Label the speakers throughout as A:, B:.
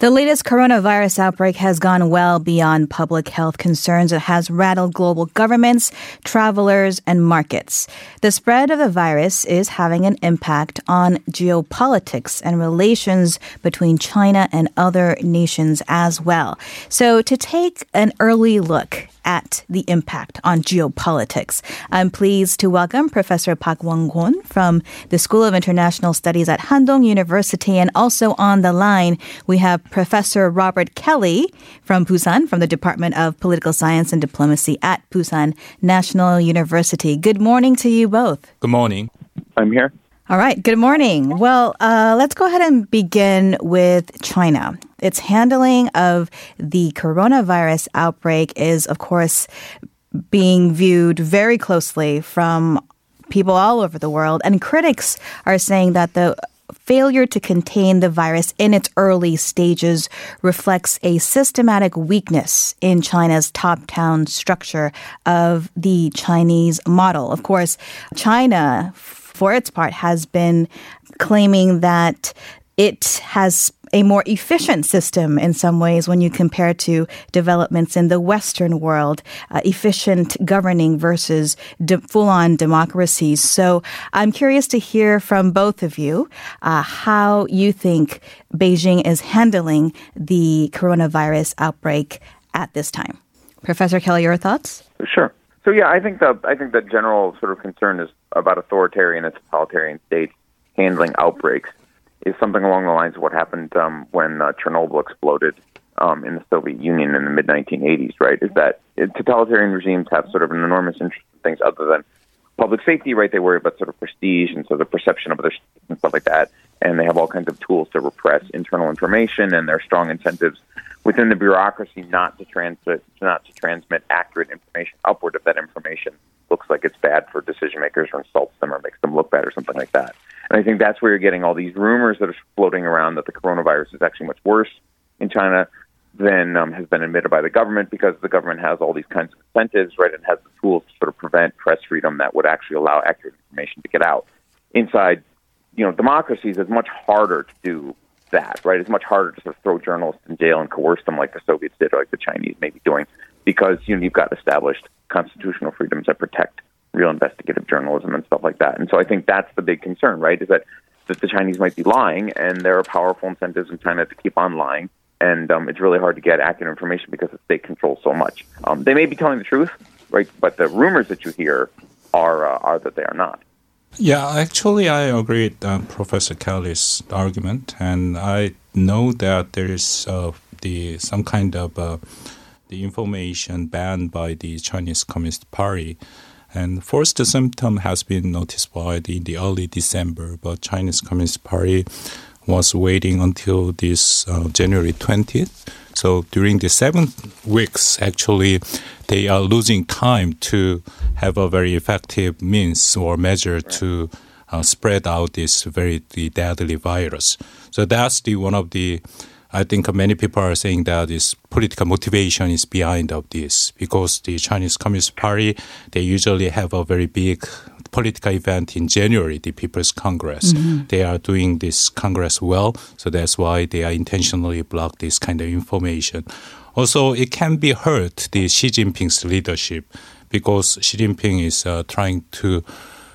A: The latest coronavirus outbreak has gone well beyond public health concerns. It has rattled global governments, travelers, and markets. The spread of the virus is having an impact on geopolitics and relations between China and other nations as well. So, to take an early look at the impact on geopolitics. I'm pleased to welcome Professor Park Won-kwon from the School of International Studies at Handong University. And also on the line, we have Professor Robert Kelly from Busan, from the Department of Political Science and Diplomacy at Busan National University. Good morning to you both.
B: Good morning.
C: I'm here.
A: All right. Good morning. Well, uh, let's go ahead and begin with China. Its handling of the coronavirus outbreak is, of course, being viewed very closely from people all over the world. And critics are saying that the failure to contain the virus in its early stages reflects a systematic weakness in China's top down structure of the Chinese model. Of course, China for its part, has been claiming that it has a more efficient system in some ways when you compare to developments in the Western world, uh, efficient governing versus de- full on democracies. So I'm curious to hear from both of you uh, how you think Beijing is handling the coronavirus outbreak at this time. Professor Kelly, your thoughts?
C: Sure. So yeah, I think the I think the general sort of concern is about authoritarian and totalitarian states handling outbreaks is something along the lines of what happened um, when uh, Chernobyl exploded um, in the Soviet Union in the mid 1980s. Right? Is that totalitarian regimes have sort of an enormous interest in things other than public safety. Right? They worry about sort of prestige and so the perception of their and stuff like that. And they have all kinds of tools to repress internal information, and there are strong incentives within the bureaucracy not to not to transmit accurate information upward if that information looks like it's bad for decision makers or insults them or makes them look bad or something like that. And I think that's where you're getting all these rumors that are floating around that the coronavirus is actually much worse in China than um, has been admitted by the government because the government has all these kinds of incentives, right, and has the tools to sort of prevent press freedom that would actually allow accurate information to get out. Inside, you know, democracies, it's much harder to do that, right? It's much harder to sort of throw journalists in jail and coerce them like the Soviets did or like the Chinese may be doing because you know, you've got established constitutional freedoms that protect real investigative journalism and stuff like that. And so I think that's the big concern, right? Is that that the Chinese might be lying, and there are powerful incentives in China to keep on lying, and um, it's really hard to get accurate information because the state controls so much. Um, they may be telling the truth, right? But the rumors that you hear are uh, are that they are not.
B: Yeah, actually, I agree with uh, Professor Kelly's argument, and I know that there is uh, the some kind of uh, the information banned by the Chinese Communist Party. And first symptom has been noticed by the, in the early December, but Chinese Communist Party was waiting until this uh, January 20th. So during the seven weeks, actually, they are losing time to have a very effective means or measure to uh, spread out this very deadly virus. So that's the one of the I think many people are saying that this political motivation is behind of this because the Chinese Communist Party they usually have a very big political event in January, the People's Congress. Mm-hmm. They are doing this Congress well, so that's why they are intentionally block this kind of information. Also, it can be hurt the Xi Jinping's leadership because Xi Jinping is uh, trying to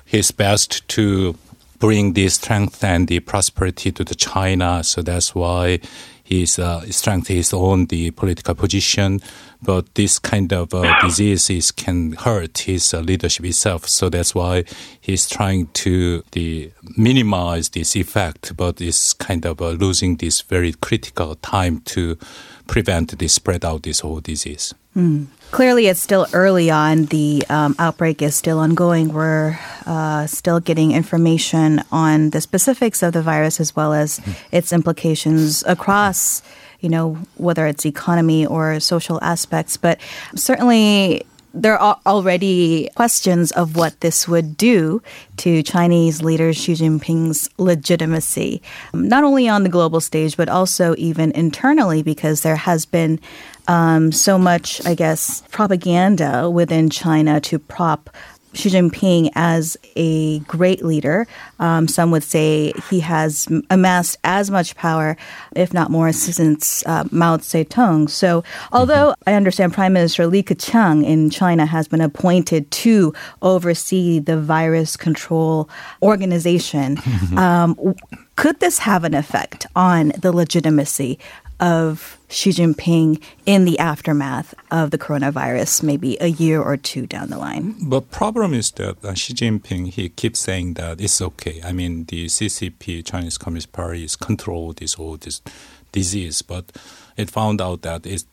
B: his best to bring the strength and the prosperity to the China. So that's why his uh, strength his own the political position. But this kind of uh, diseases can hurt his uh, leadership itself. So that's why he's trying to the minimize this effect, but is kind of uh, losing this very critical time to prevent the spread out this whole disease.
A: Mm. Clearly, it's still early on. The um, outbreak is still ongoing. We're uh, still getting information on the specifics of the virus as well as its implications across, you know, whether it's economy or social aspects. But certainly, there are already questions of what this would do to Chinese leader Xi Jinping's legitimacy, not only on the global stage, but also even internally, because there has been um, so much, I guess, propaganda within China to prop Xi Jinping as a great leader. Um, some would say he has amassed as much power, if not more, since uh, Mao Zedong. So, although mm-hmm. I understand Prime Minister Li Keqiang in China has been appointed to oversee the virus control organization, um, could this have an effect on the legitimacy of Xi Jinping in the aftermath of the coronavirus, maybe a year or two down the line.
B: But problem is that uh, Xi Jinping he keeps saying that it's okay. I mean, the CCP, Chinese Communist Party, is control this whole this disease, but it found out that it's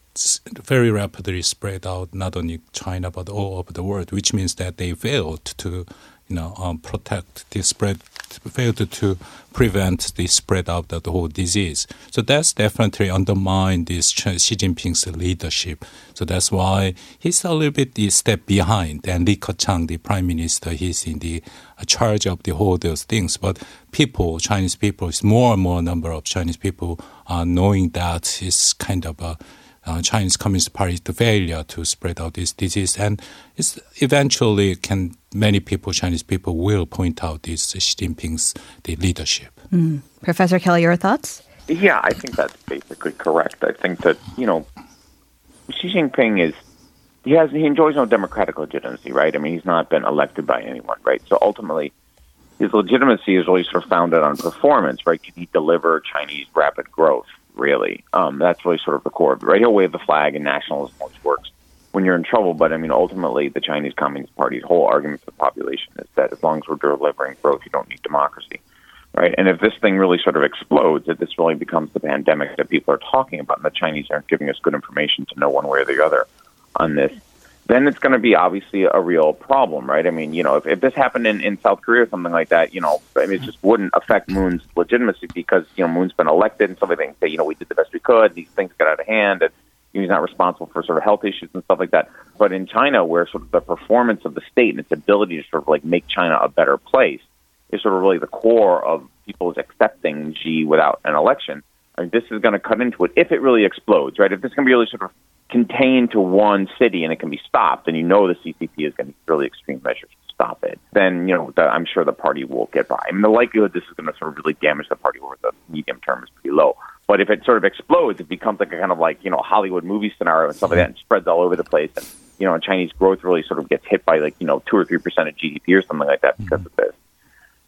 B: very rapidly spread out not only China but all over the world, which means that they failed to you know, um, protect the spread, failed to prevent the spread of the, whole disease. So that's definitely undermined this Xi Jinping's leadership. So that's why he's a little bit the step behind. And Li Keqiang, the prime minister, he's in the uh, charge of the whole those things. But people, Chinese people, is more and more number of Chinese people are knowing that it's kind of a uh, Chinese Communist Party Party's failure to spread out this disease, and it's eventually can many people, Chinese people, will point out this Xi Jinping's the leadership.
A: Mm. Professor Kelly, your thoughts?
C: Yeah, I think that's basically correct. I think that you know Xi Jinping is he has he enjoys no democratic legitimacy, right? I mean, he's not been elected by anyone, right? So ultimately, his legitimacy is really sort of founded on performance, right? Can he deliver Chinese rapid growth? Really. Um, that's really sort of the core of right? He'll wave the flag and nationalism works when you're in trouble. But I mean, ultimately, the Chinese Communist Party's whole argument to the population is that as long as we're delivering growth, you don't need democracy, right? And if this thing really sort of explodes, that this really becomes the pandemic that people are talking about, and the Chinese aren't giving us good information to know one way or the other on this, then it's going to be obviously a real problem, right? I mean, you know, if, if this happened in, in South Korea or something like that, you know, I mean, it just wouldn't affect Moon's legitimacy because, you know, Moon's been elected and of things say, you know, we did the best we could, these things got out of hand, and he's not responsible for sort of health issues and stuff like that. But in China, where sort of the performance of the state and its ability to sort of like make China a better place is sort of really the core of people's accepting Xi without an election. I mean, this is going to cut into it if it really explodes, right? If this can be really sort of contained to one city and it can be stopped, and you know the CCP is going to be really extreme measures to stop it, then you know the, I'm sure the party will get by. I mean, the likelihood this is going to sort of really damage the party over the medium term is pretty low. But if it sort of explodes, it becomes like a kind of like you know Hollywood movie scenario and stuff like that, and spreads all over the place. And you know, Chinese growth really sort of gets hit by like you know two or three percent of GDP or something like that because mm-hmm. of this.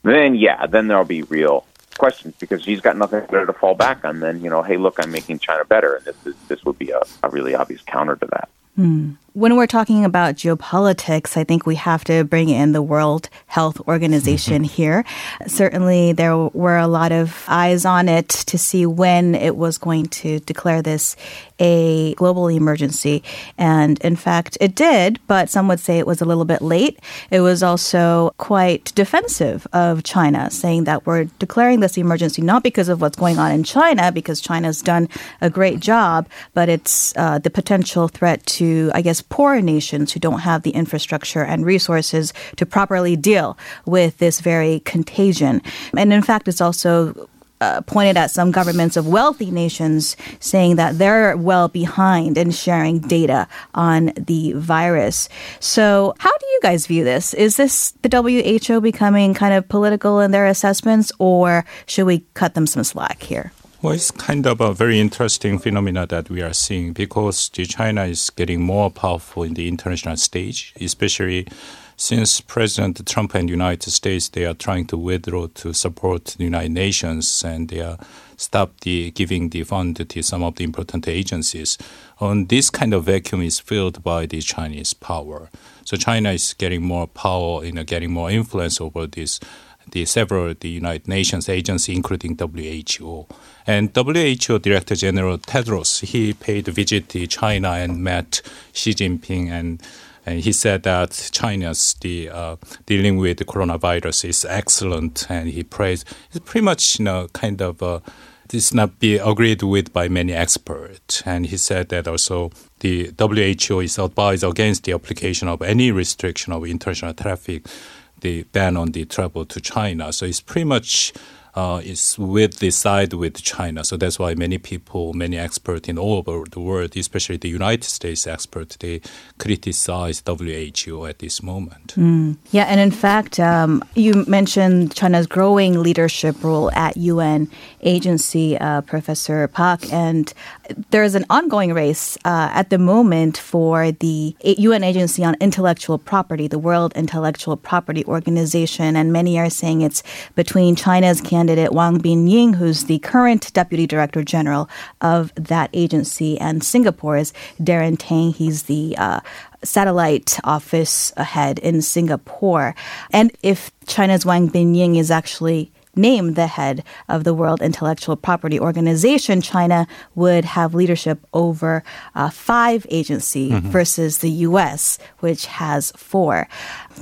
C: Then yeah, then there'll be real questions because Xi's got nothing better to fall back on than you know, hey, look, I'm making China better, and this is this would be a, a really obvious counter to that.
A: Hmm. When we're talking about geopolitics, I think we have to bring in the World Health Organization mm-hmm. here. Certainly, there were a lot of eyes on it to see when it was going to declare this a global emergency. And in fact, it did, but some would say it was a little bit late. It was also quite defensive of China, saying that we're declaring this emergency not because of what's going on in China, because China's done a great job, but it's uh, the potential threat to, I guess, poorer nations who don't have the infrastructure and resources to properly deal with this very contagion. And in fact, it's also uh, pointed at some governments of wealthy nations saying that they're well behind in sharing data on the virus. So, how do you guys view this? Is this the WHO becoming kind of political in their assessments, or should we cut them some slack here?
B: Well, it's kind of a very interesting phenomena that we are seeing because China is getting more powerful in the international stage, especially since President Trump and United States they are trying to withdraw to support the United Nations and they are stop the giving the fund to some of the important agencies. And this kind of vacuum is filled by the Chinese power. So China is getting more power, you know, getting more influence over this the several the United Nations agencies, including WHO. And WHO Director General Tedros, he paid a visit to China and met Xi Jinping and and he said that China's the uh, dealing with the coronavirus is excellent, and he praised. It's pretty much you know kind of uh, this not be agreed with by many experts, and he said that also the WHO is advised against the application of any restriction of international traffic, the ban on the travel to China. So it's pretty much uh, is with the side with China. So that's why many people, many experts in all over the world, especially the United States experts, they criticize WHO at this moment.
A: Mm. Yeah, and in fact, um, you mentioned China's growing leadership role at UN agency, uh, Professor Park, and there is an ongoing race uh, at the moment for the UN agency on intellectual property, the World Intellectual Property Organization, and many are saying it's between China's candidate Wang Binying, who's the current deputy director general of that agency, and Singapore's Daren Tang. He's the uh, satellite office head in Singapore. And if China's Wang Binying is actually named the head of the World Intellectual Property Organization, China would have leadership over uh, five agencies mm-hmm. versus the U.S., which has four.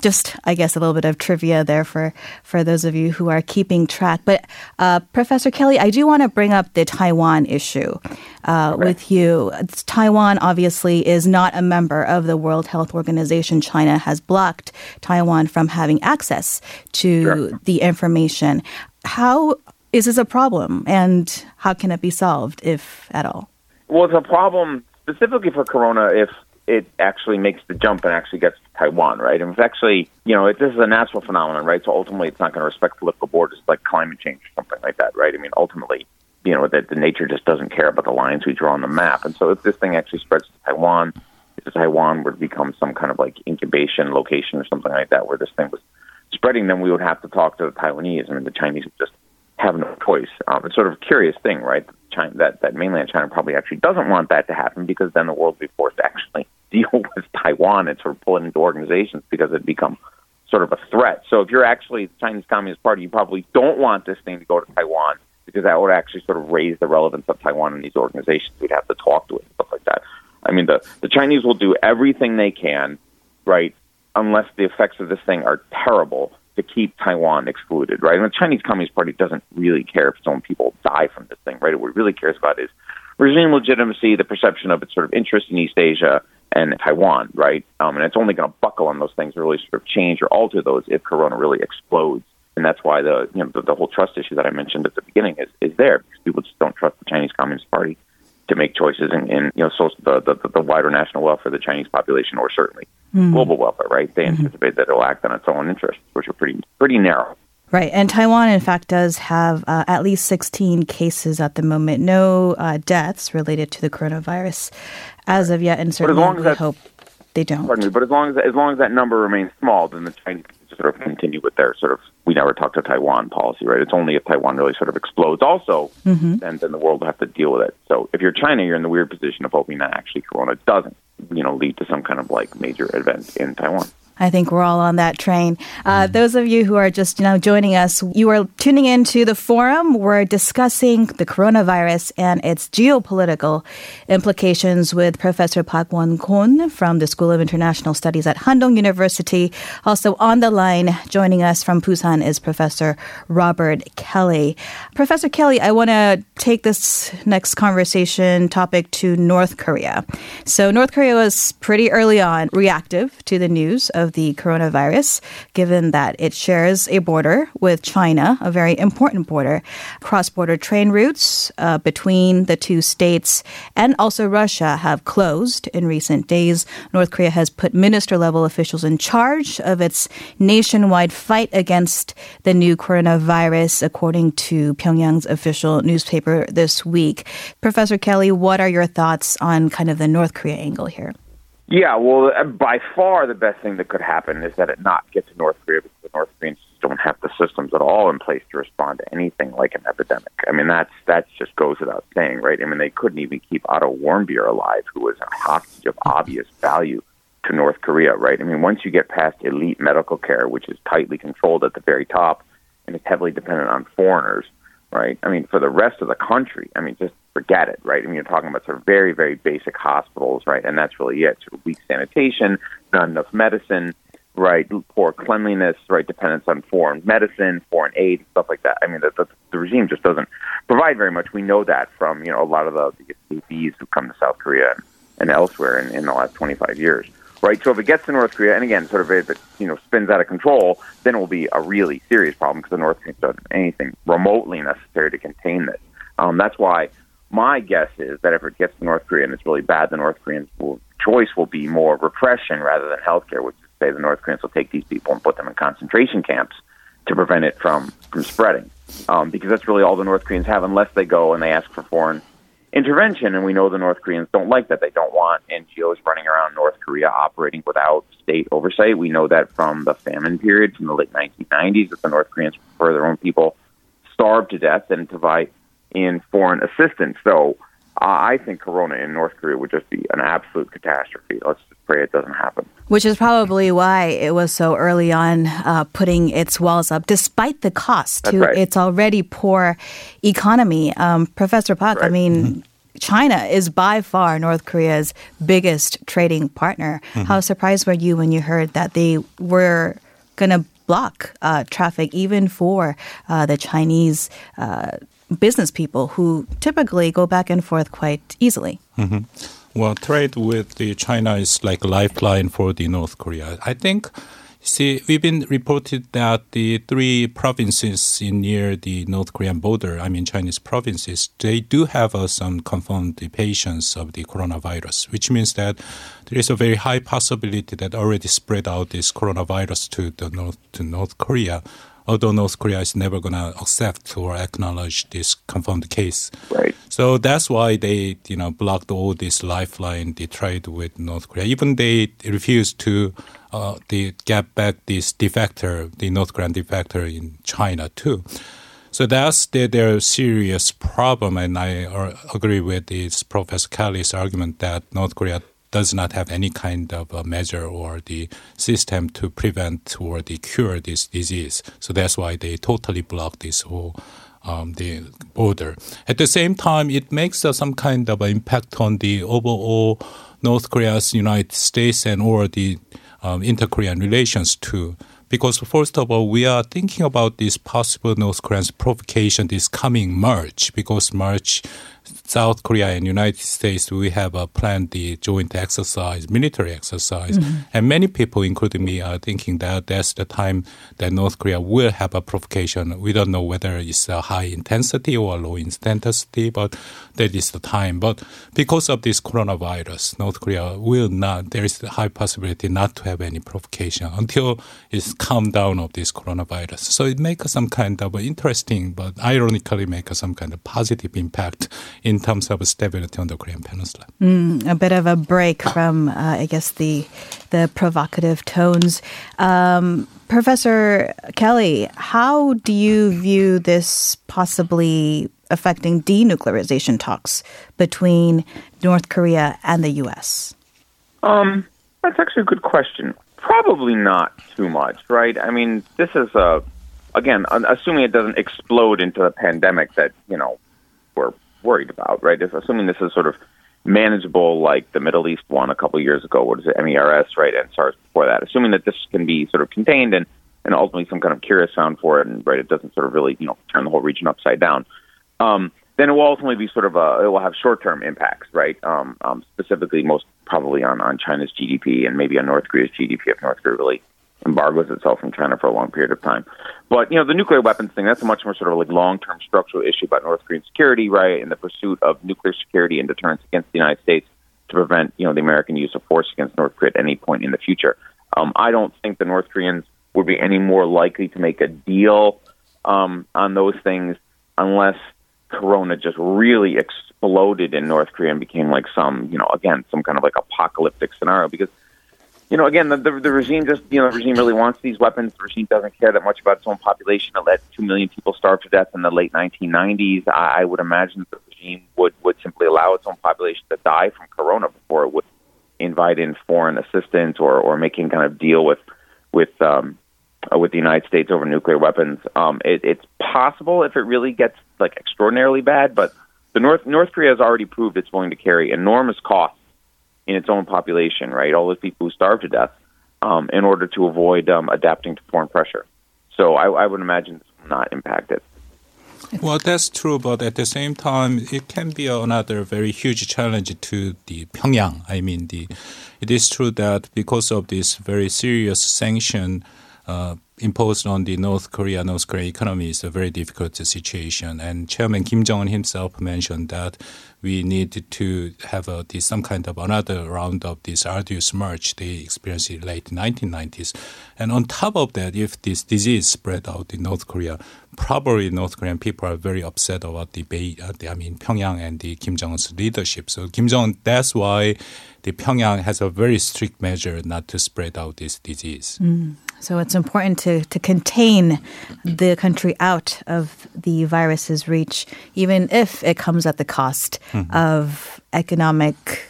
A: Just, I guess, a little bit of trivia there for, for those of you who are keeping track. But uh, Professor Kelly, I do want to bring up the Taiwan issue uh, with you. Taiwan obviously is not a member of the World Health Organization. China has blocked Taiwan from having access to sure. the information. How is this a problem, and how can it be solved, if at all?
C: Well, it's a problem specifically for Corona if it actually makes the jump and actually gets to Taiwan, right? And it's actually, you know, it, this is a natural phenomenon, right? So ultimately, it's not going to respect political borders like climate change or something like that, right? I mean, ultimately, you know, that the nature just doesn't care about the lines we draw on the map. And so if this thing actually spreads to Taiwan, if Taiwan were to become some kind of like incubation location or something like that where this thing was spreading, then we would have to talk to the Taiwanese. I mean, the Chinese would just have no choice. Um, it's sort of a curious thing, right? China, that that mainland China probably actually doesn't want that to happen because then the world would be forced to actually deal with Taiwan and sort of pull it into organizations because it'd become sort of a threat. So if you're actually the Chinese Communist Party, you probably don't want this thing to go to Taiwan because that would actually sort of raise the relevance of Taiwan in these organizations. We'd have to talk to it and stuff like that. I mean, the the Chinese will do everything they can, right, unless the effects of this thing are terrible to keep Taiwan excluded, right? And the Chinese Communist Party doesn't really care if its own people die from this thing, right? What it really cares about is regime legitimacy, the perception of its sort of interest in East Asia and Taiwan, right? Um, and it's only going to buckle on those things, really sort of change or alter those if Corona really explodes. And that's why the you know the, the whole trust issue that I mentioned at the beginning is is there because people just don't trust the Chinese Communist Party to make choices in, in you know so the, the the wider national welfare of the Chinese population or certainly mm. global welfare. Right? They mm-hmm. anticipate that it'll act on its own interests, which are pretty pretty narrow.
A: Right. And Taiwan, in fact, does have uh, at least 16 cases at the moment. No uh, deaths related to the coronavirus as of yet. And certainly we hope they don't.
C: Pardon me. But as long as, as long as that number remains small, then the Chinese sort of continue with their sort of we never talk to Taiwan policy, right? It's only if Taiwan really sort of explodes also, mm-hmm. then, then the world will have to deal with it. So if you're China, you're in the weird position of hoping that actually Corona doesn't, you know, lead to some kind of like major event in Taiwan.
A: I think we're all on that train. Uh, those of you who are just you know joining us, you are tuning into the forum. We're discussing the coronavirus and its geopolitical implications with Professor Park Won Kwon from the School of International Studies at Handong University. Also on the line, joining us from Busan is Professor Robert Kelly. Professor Kelly, I want to take this next conversation topic to North Korea. So North Korea was pretty early on reactive to the news the coronavirus, given that it shares a border with China, a very important border. Cross border train routes uh, between the two states and also Russia have closed in recent days. North Korea has put minister level officials in charge of its nationwide fight against the new coronavirus, according to Pyongyang's official newspaper this week. Professor Kelly, what are your thoughts on kind of the North Korea angle here?
C: Yeah, well, uh, by far the best thing that could happen is that it not get to North Korea because the North Koreans don't have the systems at all in place to respond to anything like an epidemic. I mean, that's that just goes without saying, right? I mean, they couldn't even keep Otto Warmbier alive, who was a hostage of obvious value to North Korea, right? I mean, once you get past elite medical care, which is tightly controlled at the very top and is heavily dependent on foreigners, right? I mean, for the rest of the country, I mean, just forget it, right? I mean, you're talking about sort of very, very basic hospitals, right? And that's really it. Sort of weak sanitation, not enough medicine, right? Poor cleanliness, right? Dependence on foreign medicine, foreign aid, stuff like that. I mean, the, the, the regime just doesn't provide very much. We know that from, you know, a lot of the, the escapees who come to South Korea and, elsewhere in, in the last 25 years. Right? So if it gets to North Korea, and again, sort of if it you know spins out of control, then it will be a really serious problem because the North Koreans don't do anything remotely necessary to contain this. Um, that's why my guess is that if it gets to North Korea and it's really bad, the North Koreans will choice will be more repression rather than healthcare, which is say the North Koreans will take these people and put them in concentration camps to prevent it from from spreading. Um, because that's really all the North Koreans have, unless they go and they ask for foreign intervention. And we know the North Koreans don't like that. They don't want NGOs running around North Korea operating without state oversight. We know that from the famine period from the late 1990s that the North Koreans prefer their own people starve to death than to buy in foreign assistance. So I think Corona in North Korea would just be an absolute catastrophe. Let's just pray it doesn't happen.
A: Which is probably why it was so early on uh, putting its walls up, despite the cost to
C: right.
A: its already poor economy. Um, Professor Park,
C: Right.
A: I mean, China is by far North Korea's biggest trading partner. How surprised were you when you heard that they were going to block uh, traffic even for uh, the Chinese uh, business people who typically go back and forth quite easily?
B: Well, trade with the China is like lifeline for the North Korea. I think, see, we've been reported that the three provinces in near the North Korean border, I mean Chinese provinces, they do have uh, some confirmed patients of the coronavirus, which means that there is a very high possibility that already spread out this coronavirus to the North to North Korea. Although North Korea is never going to accept or acknowledge this confirmed case.
C: Right.
B: So that's why they, you know, blocked all this lifeline, the trade with North Korea. Even they refused to uh, they get back this defector, the North Korean defector in China too. So that's their, their serious problem, and I uh, agree with this Professor Kelly's argument that North Korea does not have any kind of a measure or the system to prevent or the cure this disease. So that's why they totally block this whole um, the border. At the same time, it makes uh, some kind of impact on the overall North Korea's United States and or the um, inter-Korean relations too. Because first of all, we are thinking about this possible North Korean's provocation this coming March, because March, South Korea and United States, we have uh, planned the joint exercise, military exercise. And many people, including me, are thinking that that's the time that North Korea will have a provocation. We don't know whether it's a high intensity or low intensity, but that is the time. But because of this coronavirus, North Korea will not, there is a high possibility not to have any provocation until it's calmed down of this coronavirus. So it makes some kind of interesting, but ironically make some kind of positive impact in terms of stability on the Korean Peninsula.
A: a bit of a break from, uh, I guess, the the provocative tones. Um, Professor Kelly, how do you view this possibly affecting denuclearization talks between North Korea and the U.S.?
C: Um, that's actually a good question. Probably not too much, right? I mean, this is a again, assuming it doesn't explode into a pandemic that you know we're worried about, right? If, assuming this is sort of manageable, like the Middle East one a couple years ago. What is it, MERS, right? And SARS before that. Assuming that this can be sort of contained and and ultimately some kind of cure is found for it, and right, it doesn't sort of really you know turn the whole region upside down. Um, then it will ultimately be sort of a, it will have short-term impacts, right? Um, um, specifically, most probably on, on China's GDP and maybe on North Korea's GDP if North Korea really embargoes itself from China for a long period of time. But you know, the nuclear weapons thing that's a much more sort of like long-term structural issue about North Korean security, right? And the pursuit of nuclear security and deterrence against the United States to prevent you know the American use of force against North Korea at any point in the future. Um, I don't think the North Koreans would be any more likely to make a deal um, on those things unless Corona just really exploded in North Korea and became like some, you know, again, some kind of like apocalyptic scenario. Because, you know, again, the, the, the regime just, you know, the regime really wants these weapons. The regime doesn't care that much about its own population. It let two million people starve to death in the late 1990s. I, I would imagine the regime would would simply allow its own population to die from Corona before it would invite in foreign assistance or or making kind of deal with with um, uh, with the United States over nuclear weapons. Um, it, it's possible if it really gets like extraordinarily bad, but the North North Korea has already proved it's willing to carry enormous costs in its own population. Right, all those people who starve to death um, in order to avoid um, adapting to foreign pressure. So I, I would imagine this will not impact it.
B: Well, that's true, but at the same time, it can be another very huge challenge to the Pyongyang. I mean, the it is true that because of this very serious sanction uh, imposed on the North Korea, North Korea economy is a very difficult situation. And Chairman Kim Jong Un himself mentioned that we need to have a, some kind of another round of this arduous march they experienced in late 1990s. And on top of that, if this disease spread out in North Korea, probably North Korean people are very upset about the, uh, the I mean Pyongyang and the Kim Jong Un's leadership. So Kim Jong Un, that's why the Pyongyang has a very strict measure not to spread out this disease.
A: Mm. So it's important to, to contain the country out of the virus's reach, even if it comes at the cost mm-hmm. of economic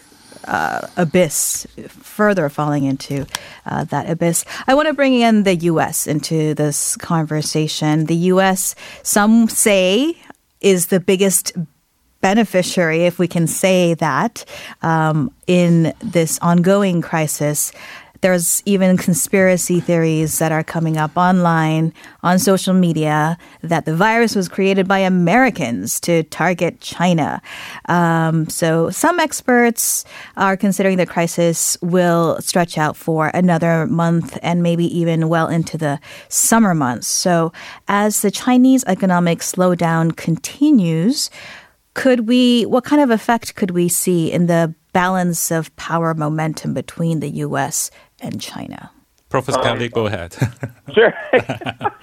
A: uh, abyss, further falling into uh, that abyss. I want to bring in the U.S. into this conversation. The U.S., some say, is the biggest beneficiary, if we can say that, um, in this ongoing crisis. There's even conspiracy theories that are coming up online on social media that the virus was created by Americans to target China. Um, so some experts are considering the crisis will stretch out for another month and maybe even well into the summer months. So as the Chinese economic slowdown continues, could we what kind of effect could we see in the balance of power momentum between the US and China?
B: Professor um, Kelly, go ahead.
C: sure,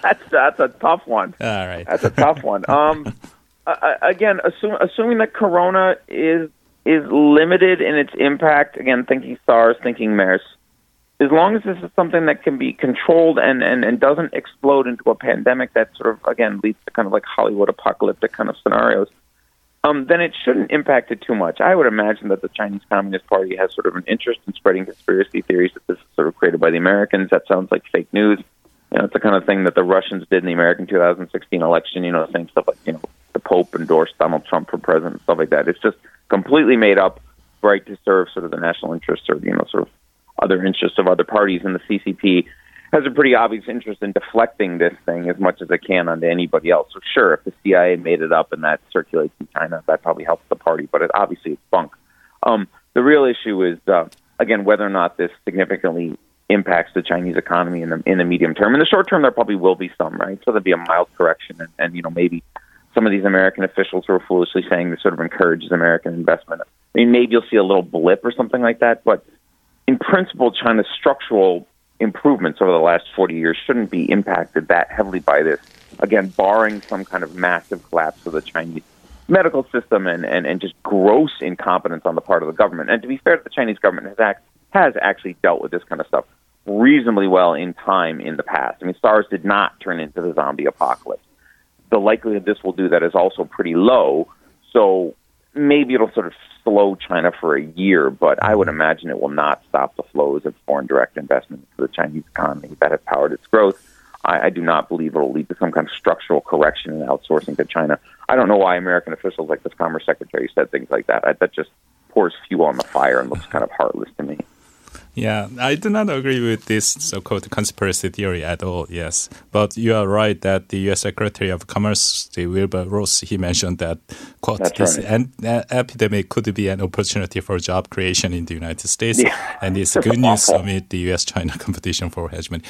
C: that's that's a tough one.
B: All right,
C: that's a tough one. Um, again, assume, assuming that Corona is is limited in its impact. Again, thinking SARS, thinking MERS. As long as this is something that can be controlled and, and, and doesn't explode into a pandemic that sort of again leads to kind of like Hollywood apocalyptic kind of scenarios, um, then it shouldn't impact it too much. I would imagine that the Chinese Communist Party has sort of an interest in spreading conspiracy theories that this is sort of created by the Americans. That sounds like fake news. You know, it's the kind of thing that the Russians did in the American 2016 election. You know, saying stuff like, you know, the Pope endorsed Donald Trump for president, and stuff like that. It's just completely made up, right, to serve sort of the national interests or you know, sort of other interests of other parties. And the CCP has a pretty obvious interest in deflecting this thing as much as it can onto anybody else. So sure, if the CIA made it up and that circulates in China, that probably helps the party. But it, obviously, it's bunk. Um, the real issue is uh, again whether or not this significantly impacts the Chinese economy in the in the medium term. In the short term, there probably will be some, right? So there'll be a mild correction, and, and you know maybe some of these American officials who are foolishly saying this sort of encourages American investment. I mean, maybe you'll see a little blip or something like that, but in principle, China's structural improvements over the last 40 years shouldn't be impacted that heavily by this. Again, barring some kind of massive collapse of the Chinese medical system and, and, and just gross incompetence on the part of the government. And to be fair, the Chinese government has, act, has actually dealt with this kind of stuff reasonably well in time in the past. I mean, SARS did not turn into the zombie apocalypse. The likelihood this will do that is also pretty low. So maybe it'll sort of slow China for a year, but I would imagine it will not stop the flows of foreign direct investment to the Chinese economy that have powered its growth. I, I do not believe it will lead to some kind of structural correction in outsourcing to China. I don't know why American officials like this Commerce Secretary said things like that. I, that just pours fuel on the fire and looks kind of heartless to me.
B: Yeah, I do not agree with this so-called conspiracy theory at all. Yes, but you are right that the U.S. Secretary of Commerce, Wilbur Ross, he mentioned that quote
C: That's
B: this
C: right.
B: an, epidemic could be an opportunity for job creation in the United States,
C: Yeah.
B: and it's good news amid the U.S.-China competition for hegemony.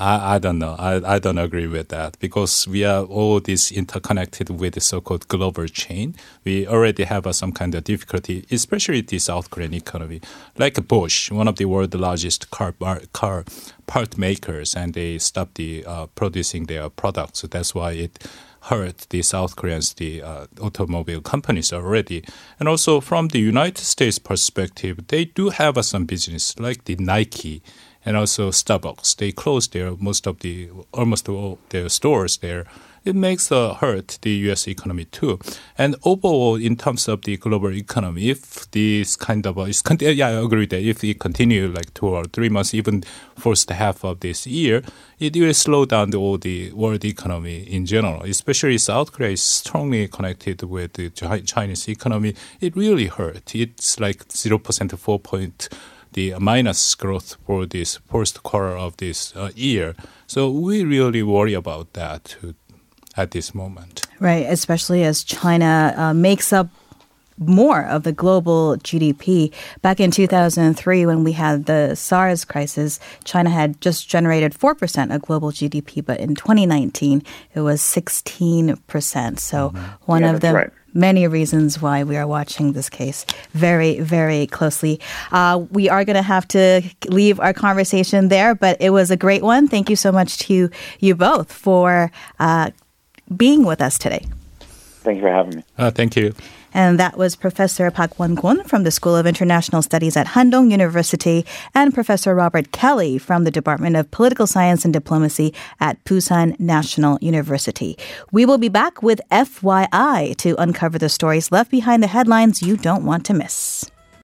B: I, I don't know. I, I don't agree with that because we are all this interconnected with the so-called global chain. We already have uh, some kind of difficulty, especially the South Korean economy. Like Bosch, one of the world's largest car bar, car part makers, and they stopped the uh, producing their products. So that's why it hurt the South Koreans, the uh, automobile companies already. And also from the United States perspective, they do have uh, some business like the Nike and also Starbucks. They closed their most of the almost all their stores there. It makes a hurt the U.S. economy too, and overall in terms of the global economy, if this kind of is yeah, I agree that if it continue like two or three months, even first half of this year, it will slow down the, all the world economy in general. Especially South Korea is strongly connected with the Chinese economy. It really hurt. It's like zero percent four point the minus growth for this first quarter of this uh, year. So we really worry about that. at this moment.
A: Right, especially as China uh, makes up more of the global GDP. Back in 2003, when we had the SARS crisis, China had just generated 4% of global GDP, but in 2019, it was 16%. So one
C: Yeah,
A: of the
C: right.
A: Many reasons why we are watching this case very, very closely. Uh, we are going to have to leave our conversation there, but it was a great one. Thank you so much to you both for uh, being with us today.
C: Thank you for having me.
B: Uh, thank you.
A: And that was Professor Park Won-kwon from the School of International Studies at Handong University and Professor Robert Kelly from the Department of Political Science and Diplomacy at Busan National University. We will be back with FYI to uncover the stories left behind the headlines you don't want to miss.